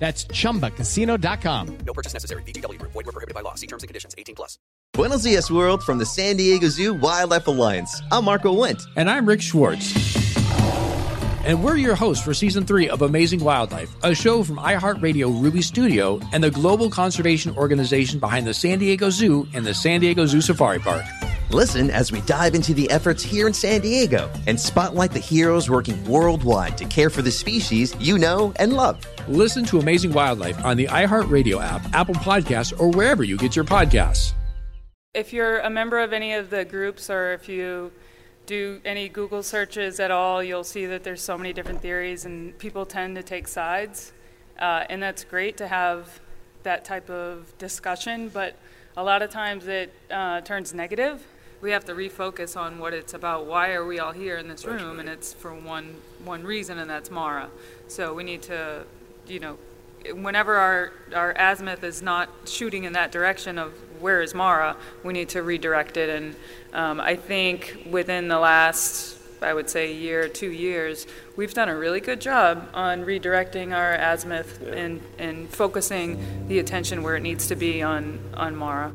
That's chumbacasino.com. No purchase necessary. VGW Group. Void were prohibited by law. See terms and conditions. 18 plus. Buenos dias, world, from the San Diego Zoo Wildlife Alliance. I'm Marco Wendt. And I'm Rick Schwartz. And we're your hosts for season three of Amazing Wildlife, a show from iHeartRadio Ruby Studio and the global conservation organization behind the San Diego Zoo and the San Diego Zoo Safari Park. Listen as we dive into the efforts here in San Diego and spotlight the heroes working worldwide to care for the species you know and love. Listen to Amazing Wildlife on the iHeartRadio app, Apple Podcasts, or wherever you get your podcasts. If you're a member of any of the groups or if you do any Google searches at all, you'll see that there's so many different theories and people tend to take sides. Uh, and that's great to have that type of discussion, but a lot of times it uh, turns negative we have to refocus on what it's about. Why are we all here in this room? And it's for one one reason, and that's Maura. So we need to, you know, whenever our our azimuth is not shooting in that direction of where is Maura, we need to redirect it. And um, I think within the last, I would say, year, two years, we've done a really good job on redirecting our azimuth yeah. and and focusing the attention where it needs to be on on Maura.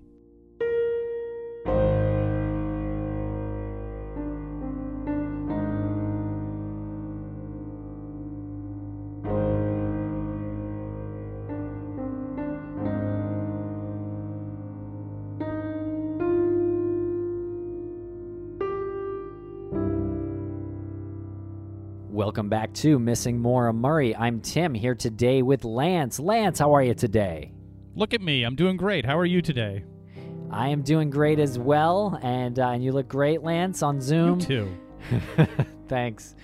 Welcome back to Missing Maura Murray. I'm Tim here today with Lance. Lance, how are you today? Look at me. I'm doing great. How are you today? I am doing great as well, and uh, and you look great, Lance, on Zoom. You too. Thanks.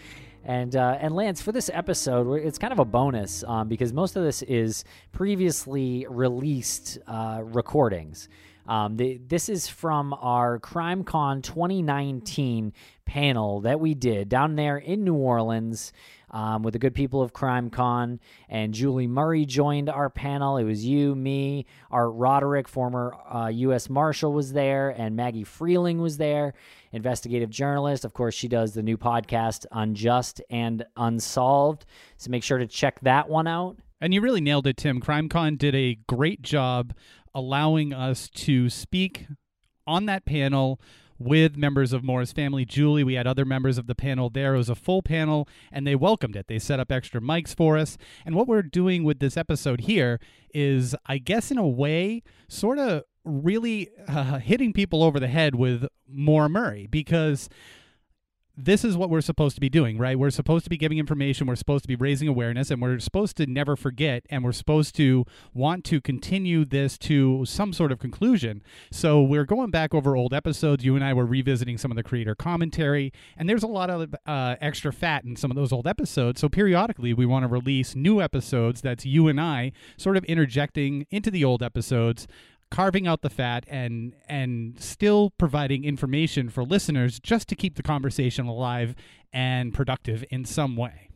And uh, and Lance, for this episode, it's kind of a bonus um, because most of this is previously released uh, recordings. Um, the, this is from our CrimeCon 2019 panel that we did down there in New Orleans um, with the good people of CrimeCon. And Julie Murray joined our panel. It was you, me, Art Roderick, former uh, U.S. Marshal, was there, and Maggie Freleng was there, investigative journalist. Of course, she does the new podcast, Unjust and Unsolved. So make sure to check that one out. And you really nailed it, Tim. CrimeCon did a great job allowing us to speak on that panel with members of Maura's family. Julie, we had other members of the panel there. It was a full panel, and they welcomed it. They set up extra mics for us. And what we're doing with this episode here is, I guess, in a way, sort of really uh, hitting people over the head with Maura Murray because this is what we're supposed to be doing, right? We're supposed to be giving information, we're supposed to be raising awareness, and we're supposed to never forget, and we're supposed to want to continue this to some sort of conclusion. So we're going back over old episodes. You and I were revisiting some of the creator commentary, and there's a lot of uh, extra fat in some of those old episodes. So periodically, we want to release new episodes that's you and I sort of interjecting into the old episodes carving out the fat and and still providing information for listeners just to keep the conversation alive and productive in some way.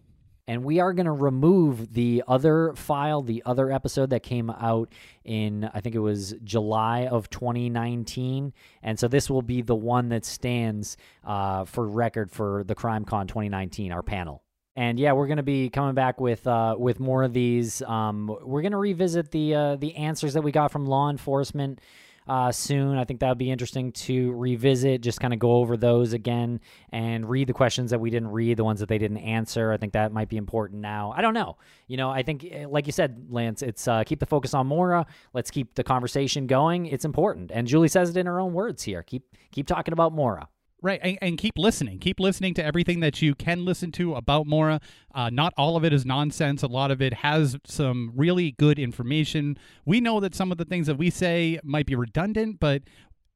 And we are going to remove the other file, the other episode that came out in, I think it was July of 2019. And so this will be the one that stands uh, for record for the CrimeCon 2019, our panel. And yeah, we're gonna be coming back with uh, with more of these. Um, we're gonna revisit the uh, the answers that we got from law enforcement uh, soon. I think that would be interesting to revisit, just kind of go over those again and read the questions that we didn't read, the ones that they didn't answer. I think that might be important now. I don't know. You know, I think, eh, like you said, Lance, it's uh, keep the focus on Maura. Let's keep the conversation going. It's important. And Julie says it in her own words here. Keep keep talking about Maura. Right, and, and, keep listening. Keep listening to everything that you can listen to about Maura. Uh, not all of it is nonsense. A lot of it has some really good information. We know that some of the things that we say might be redundant, but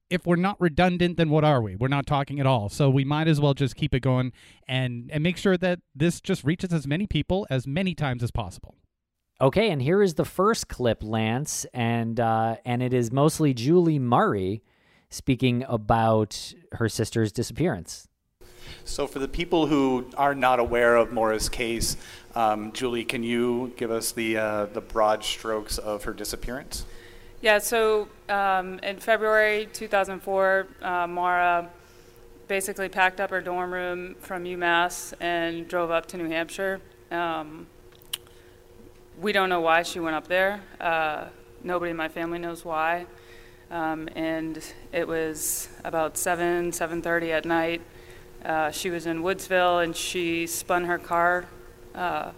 if we're not redundant, then what are we? We're not talking at all. So we might as well just keep it going and and make sure that this just reaches as many people as many times as possible. Okay, and here is the first clip, Lance, and uh, and it is mostly Julie Murray speaking about her sister's disappearance. So, for the people who are not aware of Maura's case, um, Julie, can you give us the uh, the broad strokes of her disappearance? Yeah. So, um, in February 2004, uh, Maura basically packed up her dorm room from UMass and drove up to New Hampshire. Um, we don't know why she went up there. Uh, nobody in my family knows why. Um, and it was about 7, 7.30 at night. Uh, she was in Woodsville and she spun her car uh,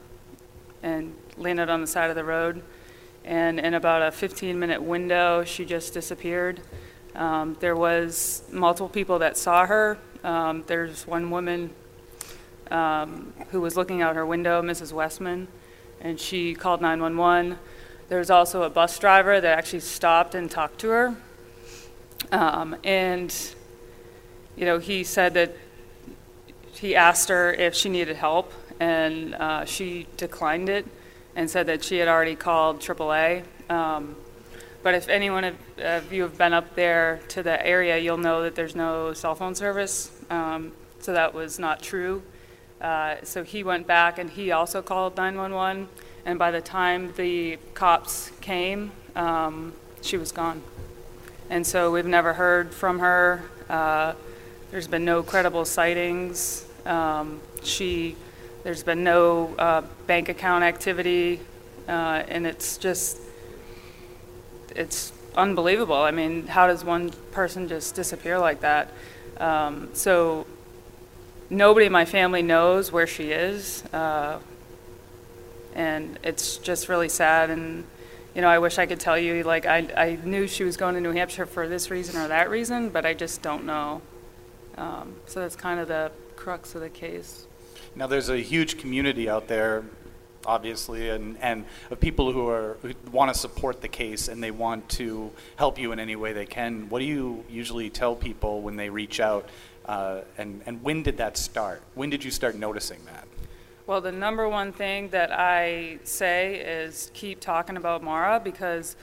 and landed on the side of the road. And in about a 15 minute window, she just disappeared. Um, there was multiple people that saw her. Um, there's one woman um, who was looking out her window, Mrs. Westman, and she called 911. There was also a bus driver that actually stopped and talked to her. Um, and, you know, he said that he asked her if she needed help, and uh, she declined it and said that she had already called AAA. Um, but if anyone of, you have been up there to the area, you'll know that there's no cell phone service. Um, so that was not true. Uh, so he went back and he also called 911 and by the time the cops came, um, she was gone. And so we've never heard from her. Uh, there's been no credible sightings. Um, she, there's been no uh, bank account activity, uh, and it's just, it's unbelievable. I mean, how does one person just disappear like that? Um, so nobody in my family knows where she is. And it's just really sad. And you know, I wish I could tell you like I I knew she was going to New Hampshire for this reason or that reason, but I just don't know. Um, so that's kind of the crux of the case. Now, there's a huge community out there, obviously, and, and of people who are who want to support the case and they want to help you in any way they can. What do you usually tell people when they reach out? Uh, and and when did that start? When did you start noticing that? Well, the number one thing that I say is keep talking about Maura because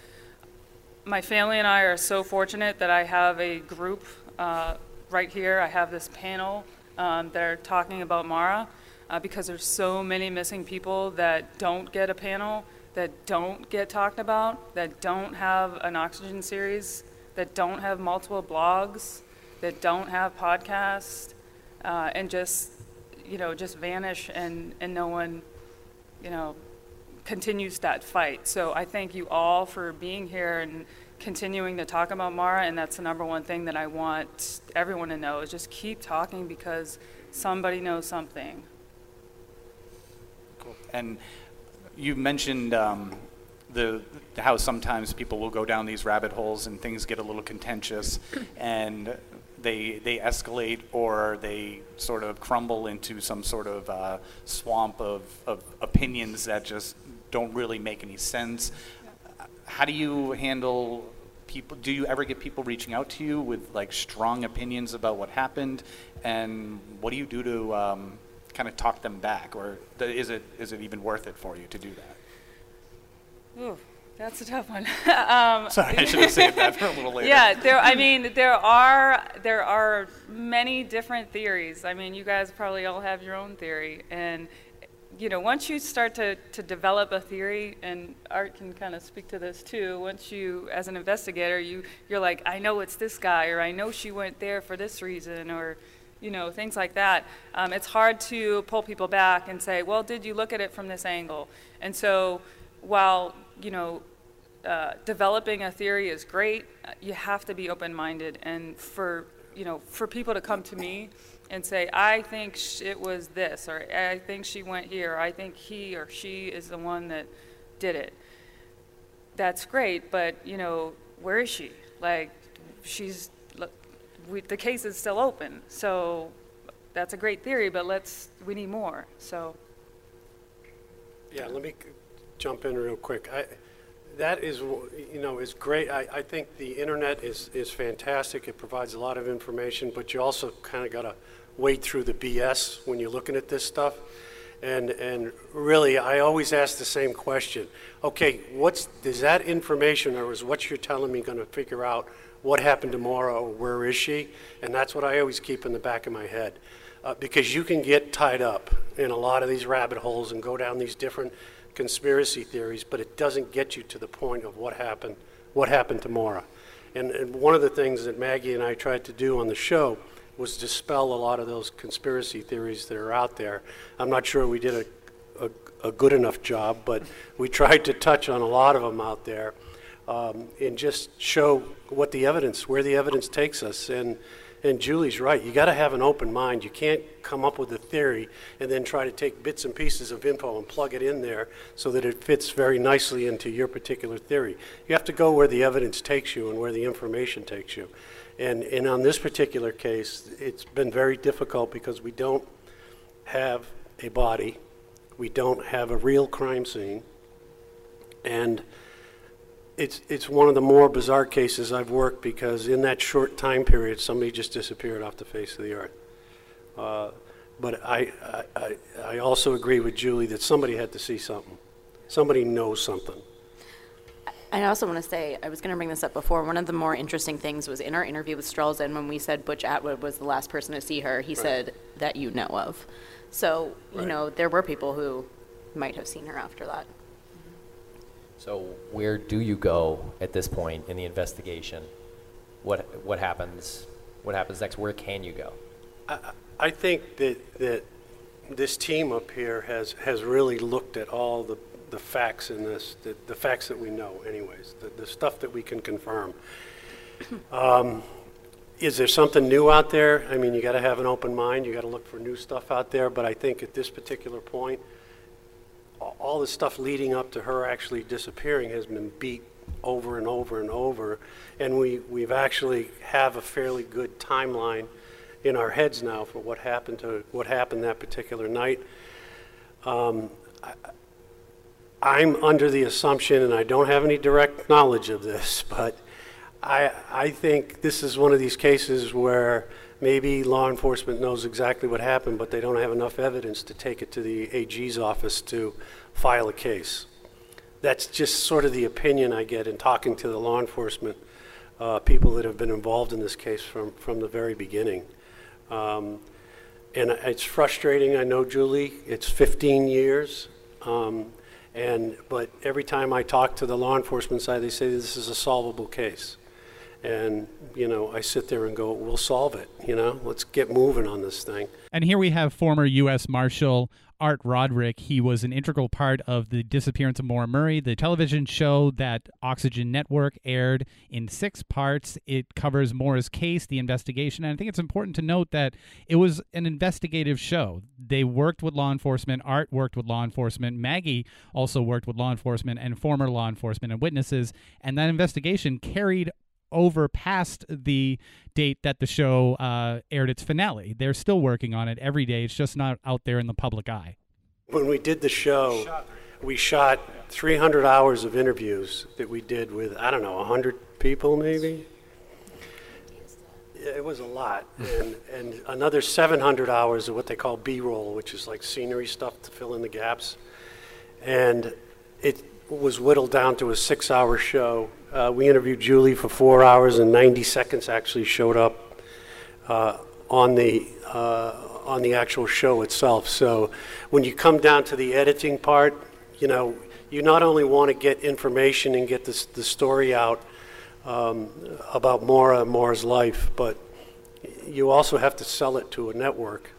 my family and I are so fortunate that I have a group uh, right here. I have this panel um, that are talking about Maura uh, because there's so many missing people that don't get a panel, that don't get talked about, that don't have an oxygen series, that don't have multiple blogs, that don't have podcasts, uh, and just you know, just vanish and, and no one, you know, continues that fight. So I thank you all for being here and continuing to talk about Maura, and that's the number one thing that I want everyone to know is just keep talking because somebody knows something. Cool. And you mentioned um, the how sometimes people will go down these rabbit holes and things get a little contentious, and they they escalate or they sort of crumble into some sort of uh, swamp of, of opinions that just don't really make any sense. How do you handle people? Do you ever get people reaching out to you with like strong opinions about what happened, and what do you do to um, kind of talk them back, or is it is it even worth it for you to do that? Ooh, that's a tough one. um, Sorry, I should have saved that for a little later. Yeah, there. I mean, there are there are many different theories. I mean, you guys probably all have your own theory, and you know, once you start to, to develop a theory, and Art can kind of speak to this too. Once you, as an investigator, you you're like, I know it's this guy, or I know she went there for this reason, or you know, things like that. Um, it's hard to pull people back and say, well, did you look at it from this angle? And so, while you know, uh, developing a theory is great, you have to be open-minded, and for you know, for people to come to me and say, I think it was this, or I think she went here, or I think he or she is the one that did it. That's great, but you know, where is she? Like, she's, we, the case is still open, so that's a great theory, but let's, we need more, so. Yeah, let me jump in real quick. I, that is, you know, is great. I, I think the internet is, is fantastic. It provides a lot of information, but you also kind of got to wade through the BS when you're looking at this stuff. And, and really, I always ask the same question. Okay, what's, is that information or is what you're telling me going to figure out what happened tomorrow or where is she? And that's what I always keep in the back of my head. Uh, because you can get tied up in a lot of these rabbit holes and go down these different conspiracy theories, but it doesn't get you to the point of what happened, what happened to Maura. And, and one of the things that Maggie and I tried to do on the show was dispel a lot of those conspiracy theories that are out there. I'm not sure we did a, a, a good enough job, but we tried to touch on a lot of them out there um, and just show what the evidence, where the evidence takes us. And, and Julie's right. You got to have an open mind. You can't come up with a theory and then try to take bits and pieces of info and plug it in there so that it fits very nicely into your particular theory. You have to go where the evidence takes you and where the information takes you. And, and on this particular case, it's been very difficult because we don't have a body, we don't have a real crime scene, and it's, it's one of the more bizarre cases I've worked because in that short time period, somebody just disappeared off the face of the earth. Uh, but I, I, I- also agree with Julie that somebody had to see something. Somebody knows something. I also want to say, I was going to bring this up before. One of the more interesting things was in our interview with Strelzin, when we said Butch Atwood was the last person to see her, he said that you know of. So, you Right. know, there were people who might have seen her after that. So where do you go at this point in the investigation? What what happens? What happens next? Where can you go? I I think that, that this team up here has, has really looked at all the, the facts in this, the, the facts that we know anyways, the, the stuff that we can confirm. Um, Is there something new out there? I mean, you gotta have an open mind, you gotta look for new stuff out there, but I think at this particular point, all the stuff leading up to her actually disappearing has been beat over and over and over, and we, we've actually have a fairly good timeline in our heads now for what happened to, what happened that particular night. Um, I- I'm under the assumption, and I don't have any direct knowledge of this, but I, I think this is one of these cases where maybe law enforcement knows exactly what happened, but they don't have enough evidence to take it to the AG's office to file a case. That's just sort of the opinion I get in talking to the law enforcement uh, people that have been involved in this case from, from the very beginning. Um, and it's frustrating, I know, Julie, it's 15 years. Um, and, but every time I talk to the law enforcement side, they say this is a solvable case. And, you know, I sit there and go, we'll solve it, you know, let's get moving on this thing. And here we have former U.S. Marshal Art Roderick. He was an integral part of the disappearance of Maura Murray, the television show that Oxygen Network aired in six parts. It covers Maura's case, the investigation. And I think it's important to note that it was an investigative show. They worked with law enforcement, Art worked with law enforcement, Maggie also worked with law enforcement and former law enforcement and witnesses. And that investigation carried over past the date that the show uh, aired its finale. They're still working on it every day. It's just not out there in the public eye. When we did the show, we shot 300 hours of interviews that we did with, I don't know, 100 people maybe? It was a lot. And, and another 700 hours of what they call B-roll, which is like scenery stuff to fill in the gaps. And it was whittled down to a six-hour show. Uh, we interviewed Julie for four hours and 90 seconds actually showed up uh, on the uh, on the actual show itself. So when you come down to the editing part, you know, you not only want to get information and get this, the story out um, about Maura, Maura's life, but you also have to sell it to a network.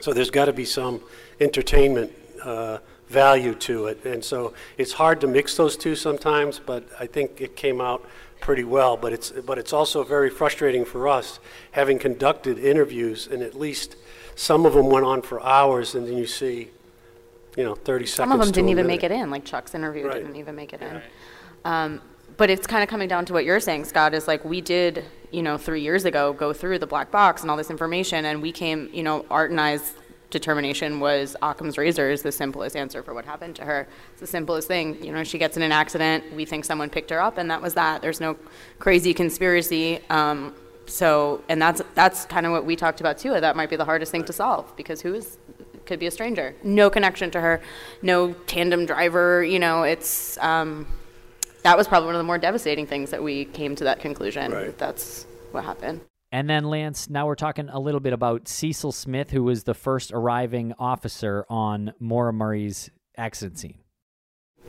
So there's got to be some entertainment uh, value to it. And so it's hard to mix those two sometimes, but I think it came out pretty well. But it's, but it's also very frustrating for us, having conducted interviews, and at least some of them went on for hours, and then you see, you know, 30 seconds Some of them to didn't even minute. make it in, like Chuck's interview Right. didn't even make it in. Um, but it's kind of coming down to what you're saying, Scott, is like we did, you know, three years ago go through the black box and all this information, and we came, you know, Art and I's determination was Occam's razor is the simplest answer for what happened to her. It's the simplest thing. You know, she gets in an accident, we think someone picked her up, and that was that. There's no crazy conspiracy. Um, so, and that's that's kind of what we talked about too. That might be the hardest thing to solve because who is could be a stranger, no connection to her, no tandem driver. You know, it's um, that was probably one of the more devastating things that we came to that conclusion. Right. That's what happened. And then, Lance, now we're talking a little bit about Cecil Smith, who was the first arriving officer on Maura Murray's accident scene.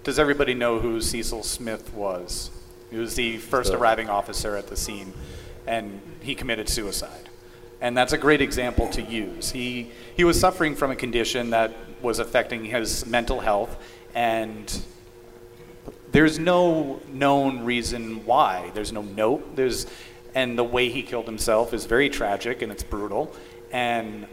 Does everybody know who Cecil Smith was? He was the first arriving officer at the scene, and he committed suicide. And that's a great example to use. He, he was suffering from a condition that was affecting his mental health, and there's no known reason why. There's no note. There's, and the way he killed himself is very tragic and it's brutal. And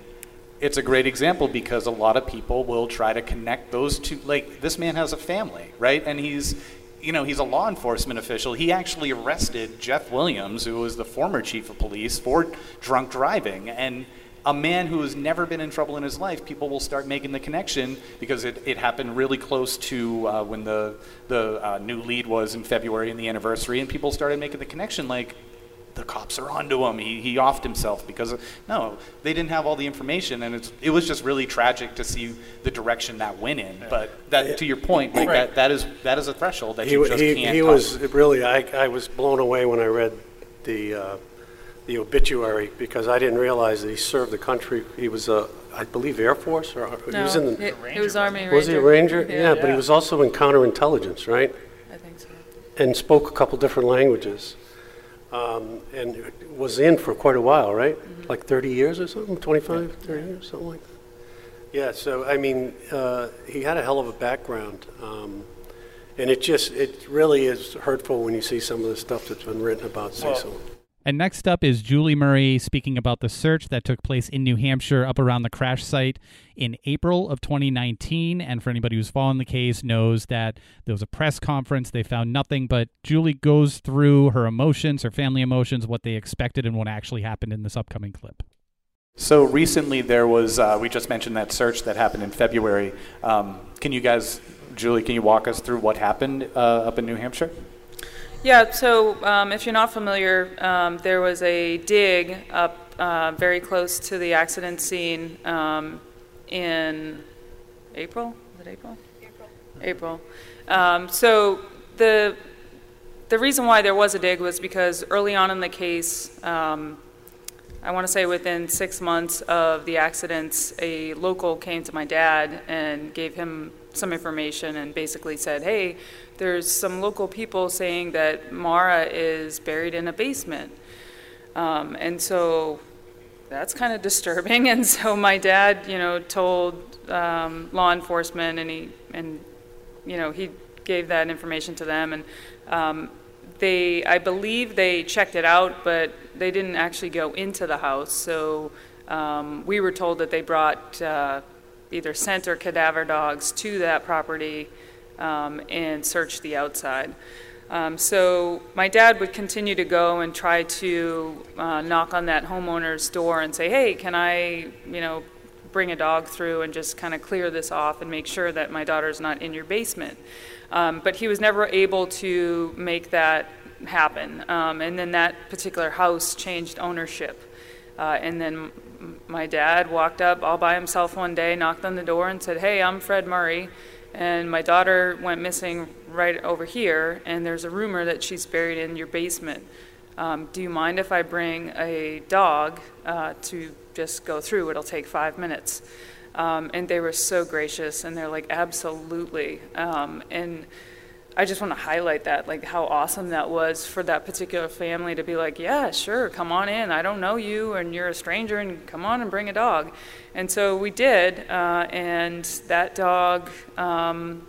it's a great example because a lot of people will try to connect those two. Like this man has a family, right? And he's, you know, he's a law enforcement official. He actually arrested Jeff Williams, who was the former chief of police, for drunk driving. And a man who has never been in trouble in his life, people will start making the connection because it, it happened really close to uh, when the the uh, new lead was in February and the anniversary, and people started making the connection like the cops are onto him. He, he offed himself because of, no, they didn't have all the information, and it's, it was just really tragic to see the direction that went in. But that, to your point, like Right. that, that is that is a threshold that He, you just he, can't. he touch. was really, I, I was blown away when I read the, uh, the obituary because I didn't realize that he served the country. He was, a, I believe, Air Force or he was in the. it, it was Army Ranger. Was he a Ranger? Yeah, but he was also in counterintelligence, right? I think so. And spoke a couple different languages. Um, and was in for quite a while, right? Mm-hmm. Like 30 years or something, 25, 30 years, something like that. Yeah, so I mean, uh, he had a hell of a background. Um, and it just, it really is hurtful when you see some of the stuff that's been written about Cecil. And next up is Julie Murray speaking about the search that took place in New Hampshire up around the crash site in April of 2019. And for anybody who's following the case knows that there was a press conference. They found nothing, but Julie goes through her emotions, her family emotions, what they expected, and what actually happened in this upcoming clip. So recently, there was, uh, we just mentioned that search that happened in February. Um, can you guys, Julie, can you walk us through what happened uh, up in New Hampshire? Yeah, so um, if you're not familiar, um, there was a dig up uh, very close to the accident scene um, in April. Was it April? April. April. Um, so the the reason why there was a dig was because early on in the case, um, I want to say within six months of the accidents, a local came to my dad and gave him some information and basically said, hey, there's some local people saying that Maura is buried in a basement. Um, and so that's kind of disturbing. And so my dad, you know, told um, law enforcement, and he and you know he gave that information to them, and um, they, I believe, they checked it out, but they didn't actually go into the house. So um, we were told that they brought uh, either scent or cadaver dogs to that property um, and searched the outside. Um, so my dad would continue to go and try to uh, knock on that homeowner's door and say, "Hey, can I, you know, bring a dog through and just kind of clear this off and make sure that my daughter's not in your basement?" Um, but he was never able to make that happen. Um, and then that particular house changed ownership. Uh, and then my dad walked up all by himself one day, knocked on the door, and said, Hey, I'm Fred Murray and my daughter went missing right over here, and there's a rumor that she's buried in your basement. Um, do you mind if I bring a dog uh, to just go through? It'll take five minutes. Um, and they were so gracious, and they're like, absolutely. Um, and I just want to highlight that, like how awesome that was for that particular family to be like, yeah, sure, come on in. I don't know you, and you're a stranger, and come on and bring a dog. And so we did, uh, and that dog um,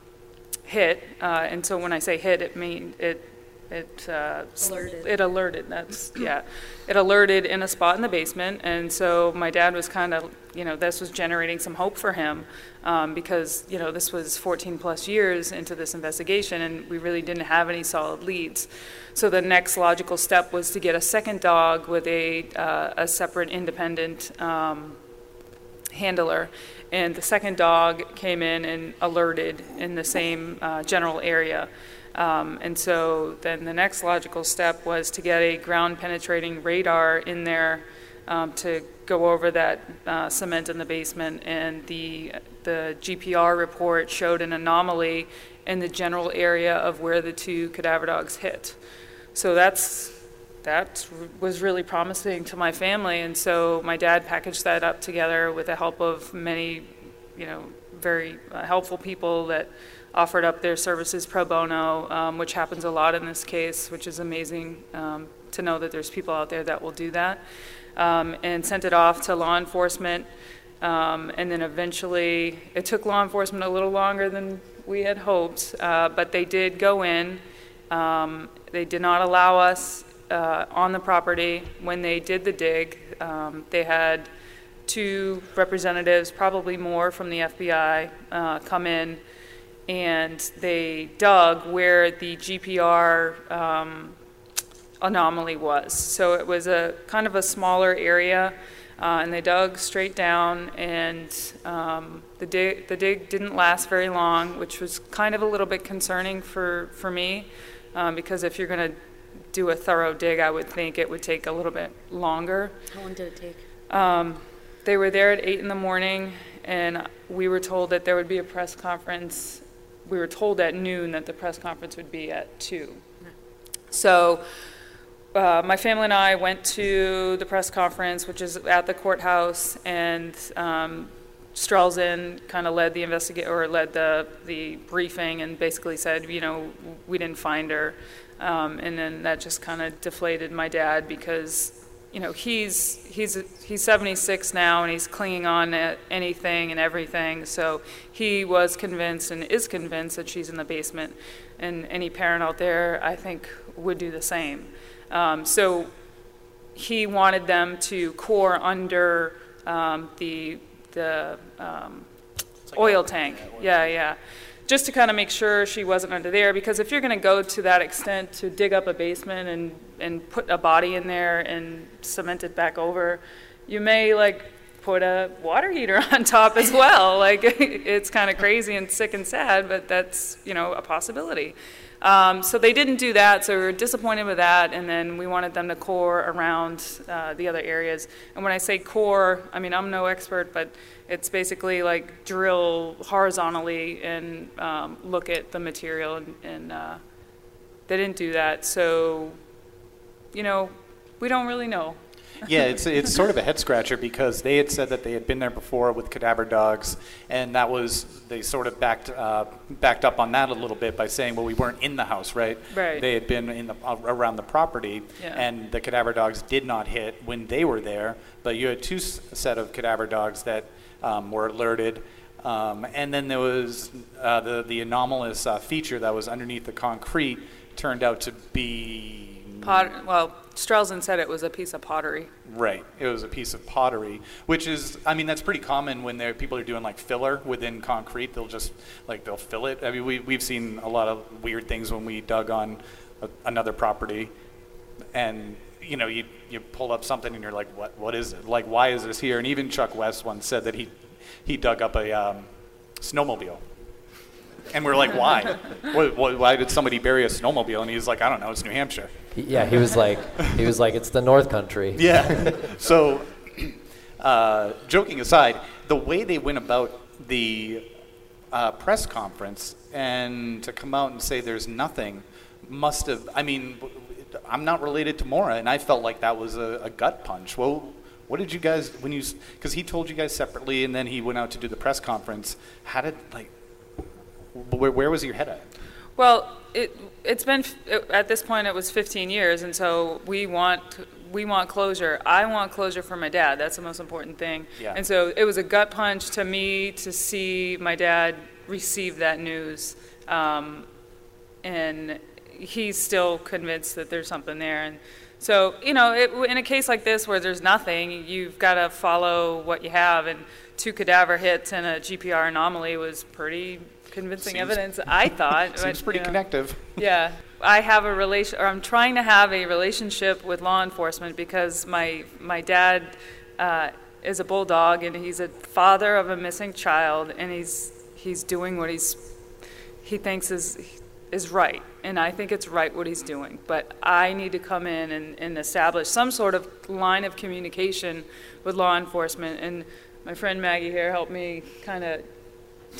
hit. Uh, and so when I say hit, it means it it uh, Alerted. It alerted. That's yeah. It alerted in a spot in the basement, and so my dad was kind of you know this was generating some hope for him um, because you know this was 14 plus years into this investigation, and we really didn't have any solid leads. So the next logical step was to get a second dog with a uh, a separate independent. Um, handler and the second dog came in and alerted in the same uh, general area um, and so then the next logical step was to get a ground penetrating radar in there um, to go over that uh, cement in the basement. And the, the GPR report showed an anomaly in the general area of where the two cadaver dogs hit. So that's that was really promising to my family, and so my dad packaged that up together with the help of many, you know, very uh, helpful people that offered up their services pro bono, um, which happens a lot in this case, which is amazing um, to know that there's people out there that will do that, um, and sent it off to law enforcement. Um, and then eventually, it took law enforcement a little longer than we had hoped, uh, but they did go in. Um, they did not allow us uh, on the property when they did the dig. Um, they had two representatives, probably more from the FBI, uh, come in and they dug where the GPR um, anomaly was. So it was a kind of a smaller area, uh, and they dug straight down, and um, the dig the dig didn't last very long, which was kind of a little bit concerning for for me, um, because if you're going to do a thorough dig, I would think it would take a little bit longer. How long did it take? Um, they were there at eight in the morning, and we were told that there would be a press conference we were told at noon that the press conference would be at 2. So uh, my family and I went to the press conference, which is at the courthouse, and um, Strelzin kind of led the investigate or led the the briefing and basically said, you know, we didn't find her, um, and then that just kind of deflated my dad because you know, he's he's he's 76 now and he's clinging on to anything and everything. So he was convinced and is convinced that she's in the basement, and any parent out there, I think, would do the same. Um, so he wanted them to core under um, the the um, oil tank. Yeah, yeah just to kind of make sure she wasn't under there because if you're going to go to that extent to dig up a basement and, and put a body in there and cement it back over, you may like put a water heater on top as well. like it's kind of crazy and sick and sad, but that's you know a possibility. Um, so they didn't do that, so we were disappointed with that, and then we wanted them to core around uh, the other areas. And when I say core, I mean I'm no expert, but it's basically like drill horizontally and um, look at the material, and, and uh, they didn't do that. So, you know, we don't really know. Yeah, it's it's sort of a head scratcher because they had said that they had been there before with cadaver dogs, and that was they sort of backed uh, backed up on that a little bit by saying, well, we weren't in the house, right? Right. They had been in the uh, around the property, Yeah. and the cadaver dogs did not hit when they were there. But you had two s- set of cadaver dogs that um, were alerted. Um, and then there was uh, the the anomalous uh, feature that was underneath the concrete turned out to be Pot, well, Strelzin said it was a piece of pottery. Right. It was a piece of pottery, which is, I mean, that's pretty common when people are doing like filler within concrete. They'll just like they'll fill it. I mean, we we've seen a lot of weird things when we dug on a, another property, and you know, you you pull up something and you're like, what what is it? Like, why is this here? And even Chuck West once said that he he dug up a um, snowmobile. And we're like, why? why? Why did somebody bury a snowmobile? And he's like, I don't know, it's New Hampshire. Yeah, he was like, he was like, it's the North Country. Yeah. so, uh, joking aside, the way they went about the uh, press conference and to come out and say there's nothing must have. I mean, I'm not related to Maura, and I felt like that was a, a gut punch. Well, what did you guys when you? Because he told you guys separately, and then he went out to do the press conference. How did like? Where, where was your head at? Well, it, it's been, at this point, it was 15 years, and so we want, we want closure. I want closure for my dad. That's the most important thing. Yeah. And so it was a gut punch to me to see my dad receive that news. Um, and he's still convinced that there's something there. And so, you know, it, in a case like this where there's nothing, you've got to follow what you have. And two cadaver hits and a GPR anomaly was pretty convincing Seems- evidence, I thought. Seems but, pretty you know. connective. Yeah, I have a relation, or I'm trying to have a relationship with law enforcement because my my dad uh, is a bulldog and he's a father of a missing child and he's he's doing what he's he thinks is is right and I think it's right what he's doing. But I need to come in and, and establish some sort of line of communication with law enforcement and my friend Maggie here helped me kind of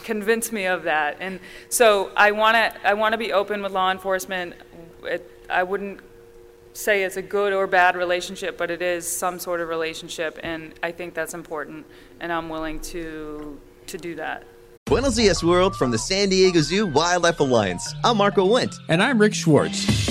convince me of that. And so I want to I want to be open with law enforcement. It, I wouldn't say it's a good or bad relationship, but it is some sort of relationship, and I think that's important, and I'm willing to to do that. Buenos Dias, world, from the San Diego Zoo Wildlife Alliance. I'm Marco Wendt. And I'm Rick Schwartz.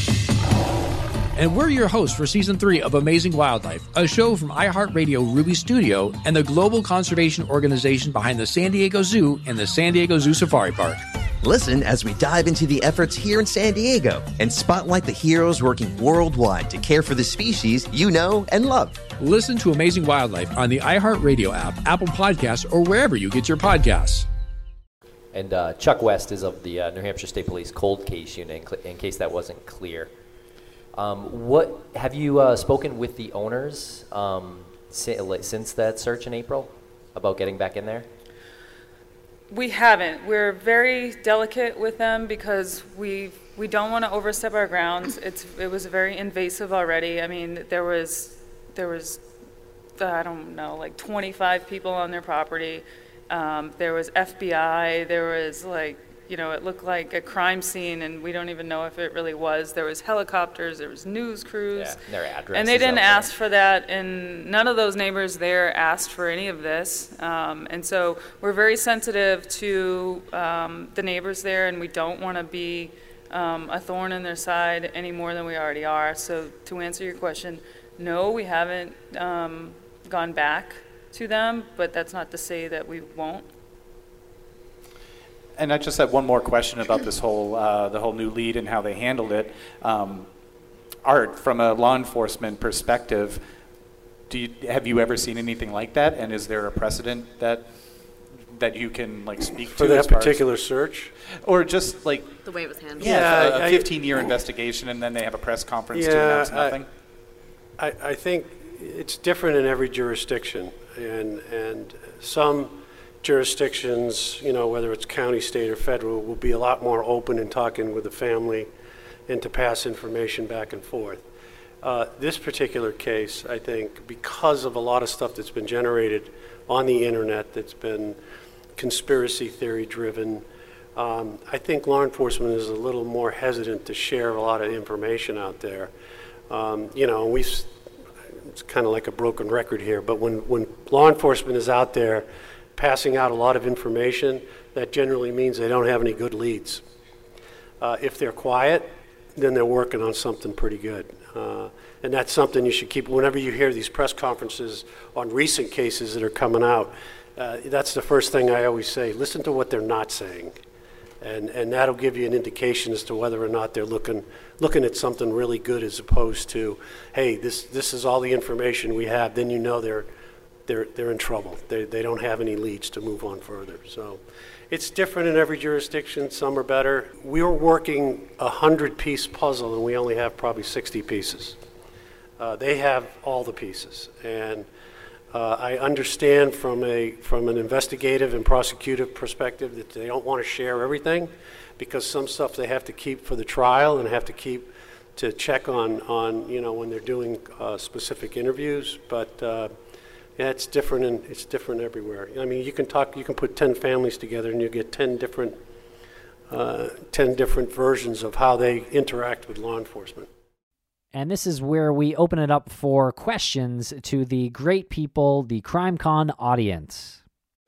And we're your hosts for season three of Amazing Wildlife, a show from iHeartRadio Ruby Studio and the global conservation organization behind the San Diego Zoo and the San Diego Zoo Safari Park. Listen as we dive into the efforts here in San Diego and spotlight the heroes working worldwide to care for the species you know and love. Listen to Amazing Wildlife on the iHeartRadio app, Apple Podcasts, or wherever you get your podcasts. And uh, Chuck West is of the uh, New Hampshire State Police Cold Case Unit, in, cl- in case that wasn't clear. Um, what have you uh, spoken with the owners um, si- since that search in April about getting back in there? We haven't. We're very delicate with them because we we don't want to overstep our grounds. It's it was very invasive already. I mean, there was there was uh, I don't know like 25 people on their property. Um, there was FBI. There was like you know it looked like a crime scene, and we don't even know if it really was. There was helicopters. There was news crews. Yeah, their addresses And they didn't ask for that, and none of those neighbors there asked for any of this. Um, and so we're very sensitive to um, the neighbors there, and we don't want to be um, a thorn in their side any more than we already are. So to answer your question, no, we haven't um, gone back to them, but that's not to say that we won't. And I just had one more question about this whole uh, the whole new lead and how they handled it. Um, Art, from a law enforcement perspective, do you, have you ever seen anything like that? And is there a precedent that that you can like speak For to that as as- particular search? or just like The way it was handled. yeah, Yeah, a I- 15 year investigation, and then they have a press conference to Yeah, announce nothing? I, I think it's different in every jurisdiction, and, and some jurisdictions, you know, whether it's county, state, or federal, will be a lot more open in talking with the family and to pass information back and forth. Uh, this particular case, I think, because of a lot of stuff that's been generated on the internet that's been conspiracy theory driven, um, I think law enforcement is a little more hesitant to share a lot of information out there. Um, you know, we it's kind of like a broken record here, but when, when law enforcement is out there passing out a lot of information, that generally means they don't have any good leads. Uh, if they're quiet, then they're working on something pretty good. Uh, and that's something you should keep, whenever you hear these press conferences on recent cases that are coming out, uh, that's the first thing I always say listen to what they're not saying. And, and that'll give you an indication as to whether or not they're looking, looking at something really good as opposed to, hey, this, this is all the information we have, then you know they're, they're, they're in trouble. They, they don't have any leads to move on further. So it's different in every jurisdiction. Some are better. We are working a 100 piece puzzle and we only have probably 60 pieces. Uh, they have all the pieces. And uh, I understand from a from an investigative and prosecutive perspective that they don't want to share everything because some stuff they have to keep for the trial and have to keep to check on on you know when they're doing uh, specific interviews. But uh, yeah, it's different and it's different everywhere. I mean, you can talk, you can put ten families together and you get ten different uh, ten different versions of how they interact with law enforcement. And this is where we open it up for questions to the great people, the CrimeCon audience.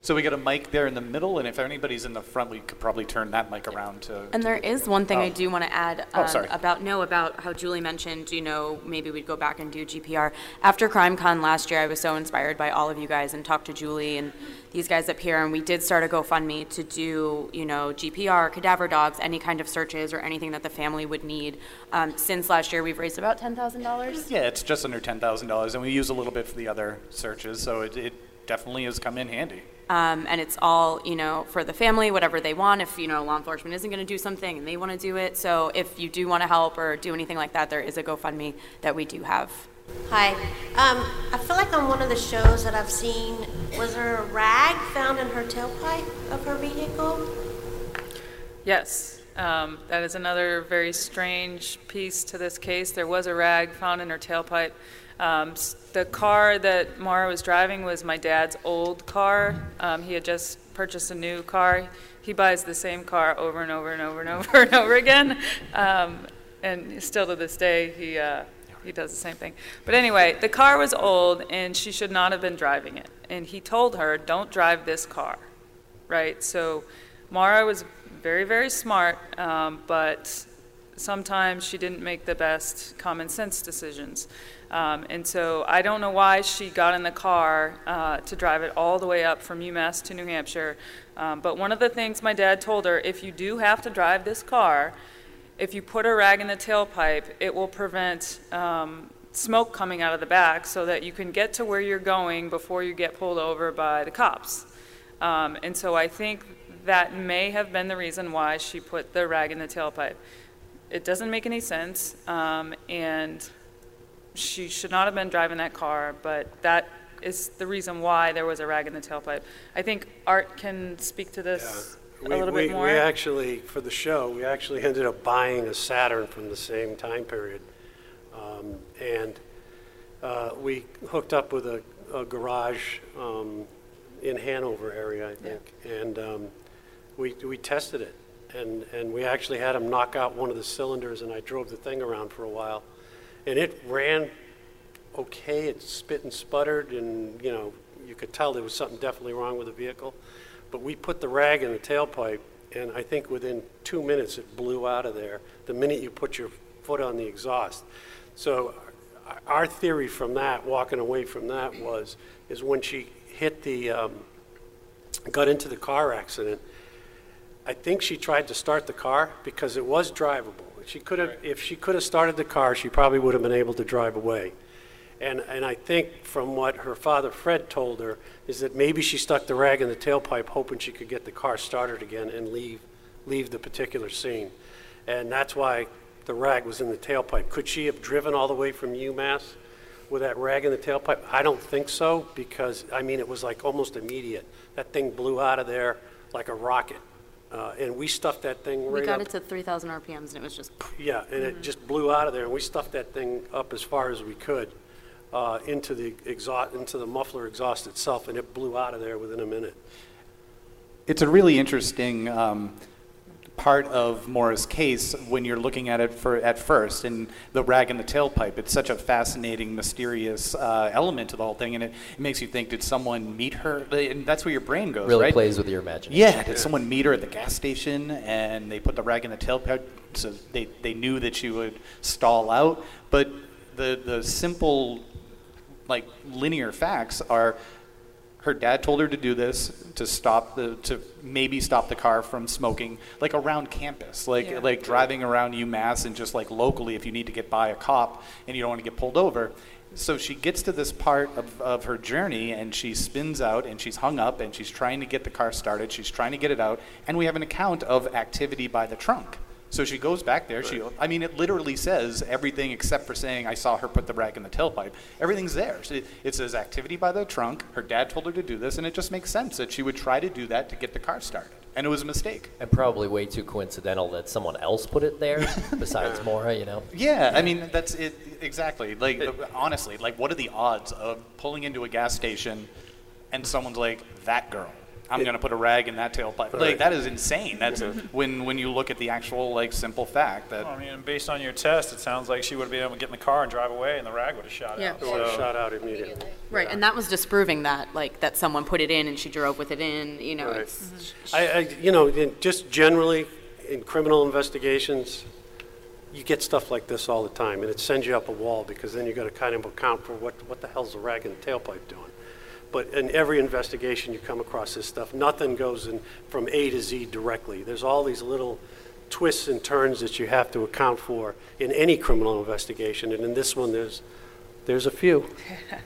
So we got a mic there in the middle, and if anybody's in the front, we could probably turn that mic around to. And there is one thing I Oh. do want to add Oh, um, sorry. about no about how Julie mentioned. You know, maybe we'd go back and do GPR after CrimeCon last year. I was so inspired by all of you guys and talked to Julie and these guys up here, and we did start a GoFundMe to do you know GPR, cadaver dogs, any kind of searches or anything that the family would need. Um, since last year, we've raised about ten thousand dollars. Yeah, it's just under ten thousand dollars, and we use a little bit for the other searches, so it, it definitely has come in handy. Um, and it's all, you know, for the family, whatever they want. If, you know, law enforcement isn't going to do something and they want to do it. So if you do want to help or do anything like that, there is a GoFundMe that we do have. Hi. Um, I feel like on one of the shows that I've seen, was there a rag found in her tailpipe of her vehicle? Yes, um, that is another very strange piece to this case. There was a rag found in her tailpipe. Um, the car that Maura was driving was my dad's old car. Um, he had just purchased a new car. He buys the same car over and over and over and over and over again. Um, and still to this day, he, uh, he does the same thing. But anyway, the car was old and she should not have been driving it. And he told her, don't drive this car, right? So Maura was very, very smart, um, but sometimes she didn't make the best common sense decisions. Um, and so I don't know why she got in the car uh, to drive it all the way up from UMass to New Hampshire. Um, but one of the things my dad told her if you do have to drive this car, if you put a rag in the tailpipe, it will prevent um, smoke coming out of the back so that you can get to where you're going before you get pulled over by the cops. Um, and so I think that may have been the reason why she put the rag in the tailpipe. It doesn't make any sense, um, and she should not have been driving that car, but that is the reason why there was a rag in the tailpipe. I think Art can speak to this a We, little bit more. we actually, for the show, we actually ended up buying a Saturn from the same time period. Um, and uh, we hooked up with a, a garage um, in Hanover area, I think. And um, we, we tested it. And, and we actually had them knock out one of the cylinders, and I drove the thing around for a while. And it ran okay. It spit and sputtered, and you know, you could tell there was something definitely wrong with the vehicle. But we put the rag in the tailpipe, and I think within two minutes it blew out of there the minute you put your foot on the exhaust. So our theory from that, walking away from that, was is when she hit the, um, got into the car accident. I think she tried to start the car because it was drivable. She could have, if she could have started the car, she probably would have been able to drive away. And, and I think from what her father Fred told her is that maybe she stuck the rag in the tailpipe hoping she could get the car started again and leave, leave the particular scene. And that's why the rag was in the tailpipe. Could she have driven all the way from UMass with that rag in the tailpipe? I don't think so because, I mean, it was like almost immediate. That thing blew out of there like a rocket. Uh, and we stuffed that thing We right got up. it to 3,000 RPMs and it was just. Yeah, and it just blew out of there, and we stuffed that thing up as far as we could uh, into the exhaust, into the muffler exhaust itself, and it blew out of there within a minute. It's a really interesting um, part of Maura's case when you're looking at it for at first, and the rag in the tailpipe. It's such a fascinating, mysterious uh, element to the whole thing, and it, it makes you think: Did someone meet her? And that's where your brain goes. Really right? plays with your imagination. Yeah. Did someone meet her at the gas station, and they put the rag in the tailpipe, so they they knew that she would stall out? But the the simple like linear facts are her dad told her to do this to stop the to maybe stop the car from smoking like around campus like Yeah. like driving around UMass and just like locally if you need to get by a cop and you don't want to get pulled over. So she gets to this part of, of her journey and she spins out and she's hung up and she's trying to get the car started. She's trying to get it out. And we have an account of activity by the trunk so she goes back there. She, I mean, it literally says everything except for saying I saw her put the rag in the tailpipe. Everything's there. So it, it says activity by the trunk. Her dad told her to do this, and it just makes sense that she would try to do that to get the car started. And it was a mistake. And probably way too coincidental that someone else put it there besides Maura, you know? Yeah, I mean that's it exactly. Like honestly, like what are the odds of pulling into a gas station and someone's like that girl? I'm gonna put a rag in that tailpipe. Like that is insane. That's when when you look at the actual like simple fact that Well, I mean, based on your test, it sounds like she would have been able to get in the car and drive away, and the rag would have shot Yeah. out. It would have So- Shot out immediately. Right, and that was disproving that, like, that someone put it in and she drove with it in, you know, Right. it's. Mm-hmm. I, I, you know, in, just generally in criminal investigations, you get stuff like this all the time, and it sends you up a wall because then you got to kind of account for what what the hell's the rag in the tailpipe doing. But in every investigation, you come across this stuff. Nothing goes in from A to Z directly. There's all these little twists and turns that you have to account for in any criminal investigation, and in this one, there's there's a few,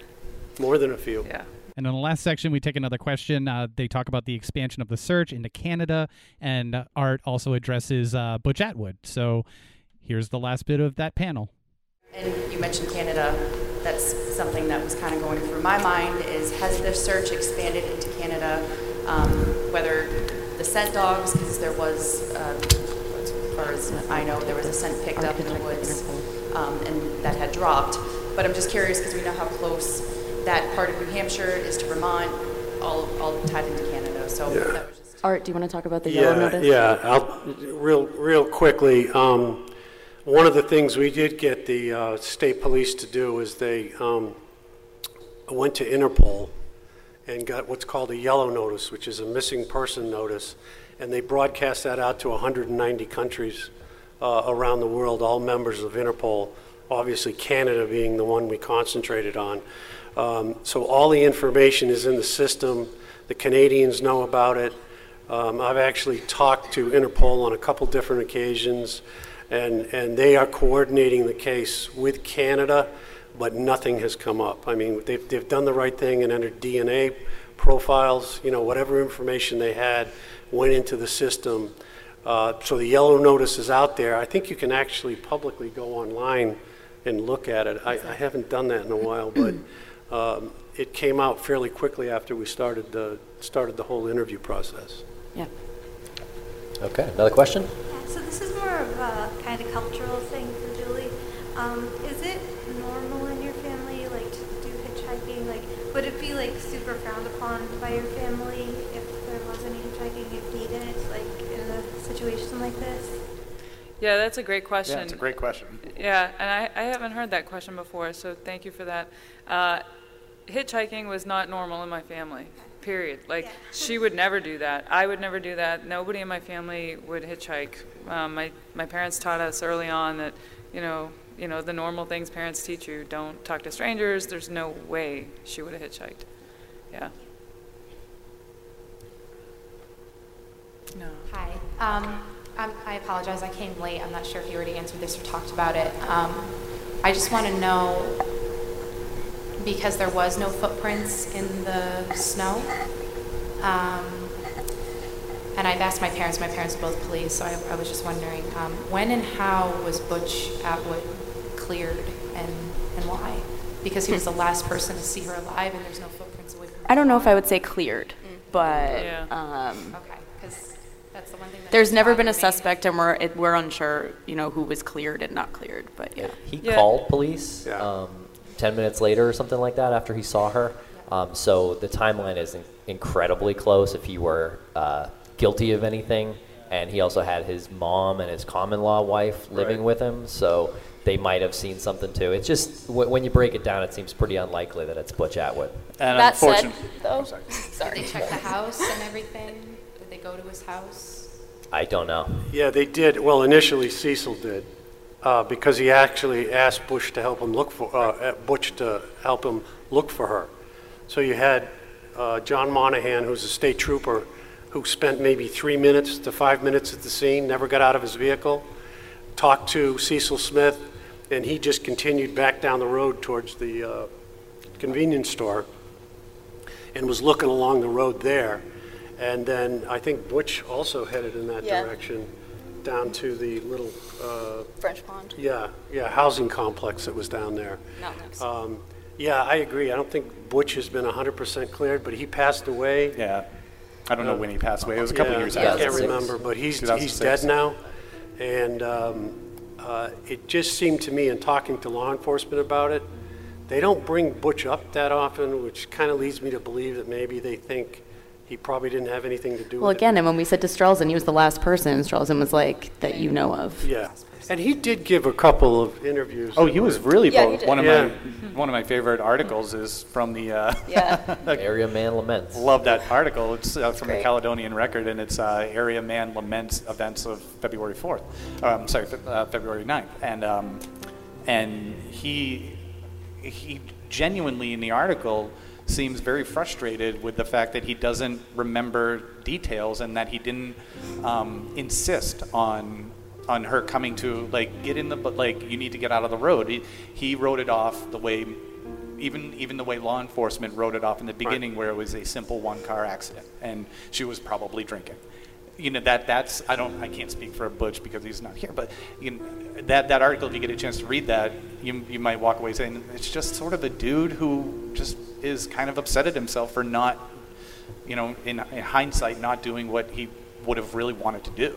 more than a few. Yeah. And in the last section, we take another question. Uh, they talk about the expansion of the search into Canada, and uh, Art also addresses uh, Butch Atwood. So here's the last bit of that panel. And you mentioned Canada. That's something that was kind of going through my mind is has the search expanded into Canada, um, whether the scent dogs, because there was, uh, as far as I know, there was a scent picked up in the woods um, and that had dropped. But I'm just curious because we know how close that part of New Hampshire is to Vermont, all, all tied into Canada. So Yeah. that was Art, do you want to talk about the yellow Yeah, notice? yeah, I'll, real, real quickly, um, one of the things we did get the, uh, state police to do is they, um, went to Interpol and got what's called a yellow notice, which is a missing person notice, and they broadcast that out to 190 countries, uh, around the world, all members of Interpol, obviously Canada being the one we concentrated on. Um, so all the information is in the system, the Canadians know about it, um, I've actually talked to Interpol on a couple different occasions, and, and they are coordinating the case with Canada, but nothing has come up. I mean, they've, they've done the right thing and entered DNA profiles, you know, whatever information they had went into the system. Uh, so the yellow notice is out there. I think you can actually publicly go online and look at it. I, I haven't done that in a while, but um, it came out fairly quickly after we started the, started the whole interview process. Yeah. Okay, another question? Yeah, so this is more of a kind of cultural thing for Julie. Um, is it normal in your family, like, to do hitchhiking? Like, would it be, like, super frowned upon by your family if there was any hitchhiking if needed, like, in a situation like this? Yeah, that's a great question. Yeah, it's a great question. Yeah, and I, I haven't heard that question before, so thank you for that. Uh, hitchhiking was not normal in my family, period. Like, she would never do that. I would never do that. Nobody in my family would hitchhike. Um, my, my parents taught us early on that, you know, you know, the normal things parents teach you. Don't talk to strangers. There's no way she would have hitchhiked. Yeah. No. Hi. Um, I'm, I apologize. I came late. I'm not sure if you already answered this or talked about it. Um, I just want to know because there was no footprints in the snow. Um, and I've asked my parents. My parents are both police, so I, I was just wondering um, when and how was Butch Atwood cleared, and and why? Because he was the last person to see her alive, and there's no footprints away from. I don't know if I would say cleared, but Yeah. um, Okay, because that's the one thing that. there's never been a me. suspect, and we're it, we're unsure, you know, who was cleared and not cleared. But yeah, He called police um, 10 minutes later or something like that after he saw her. Um, so the timeline is in- incredibly close if he were uh, guilty of anything. And he also had his mom and his common law wife living Right. with him. So they might have seen something too. It's just, w- when you break it down, it seems pretty unlikely that it's Butch Atwood. And that said, unfortunately- though, Did they check the house and everything? Did they go to his house? I don't know. Yeah, they did. Well, initially Cecil did, uh, because he actually asked Bush to help him look for, uh, Butch to help him look for her. So you had uh, John Monahan, who's a state trooper, who spent maybe three minutes to five minutes at the scene, never got out of his vehicle, talked to Cecil Smith, and he just continued back down the road towards the uh, convenience store and was looking along the road there. And then I think Butch also headed in that Yeah. direction down to the little, uh, French Pond. yeah, yeah, housing complex that was down there. Not next. Um, yeah, I agree. I don't think Butch has been 100% cleared, but he passed away. Yeah. I don't know when he passed away. It was a couple Yeah, years I can't remember, but he's, he's dead now. And um, uh, it just seemed to me, in talking to law enforcement about it, they don't bring Butch up that often, which kind of leads me to believe that maybe they think he probably didn't have anything to do well, with it. Well again, and when we said to Strelzin, he was the last person. Strelzin was like that you know of. Yeah. And he did give a couple of interviews. Oh, that he was were- really Yeah, he bold. did. One of Yeah. my one of my favorite articles is from the uh, Yeah. Area man laments. Love that article. It's uh, from the great. Caledonian Record, and it's uh, Area Man Laments Events of February 4th. Um, sorry, Fe- uh, February 9th. And, um, and he, he genuinely, in the article, seems very frustrated with the fact that he doesn't remember details and that he didn't um, insist on on her coming to like get in the but like you need to get out of the road. He, he wrote it off the way even even the way law enforcement wrote it off in the beginning, where it was a simple one car accident and she was probably drinking. You know that that's I don't I can't speak for Butch because he's not here, but you know, that that article if you get a chance to read that, you you might walk away saying it's just sort of a dude who just is kind of upset at himself for not, you know, in, in hindsight, not doing what he would have really wanted to do.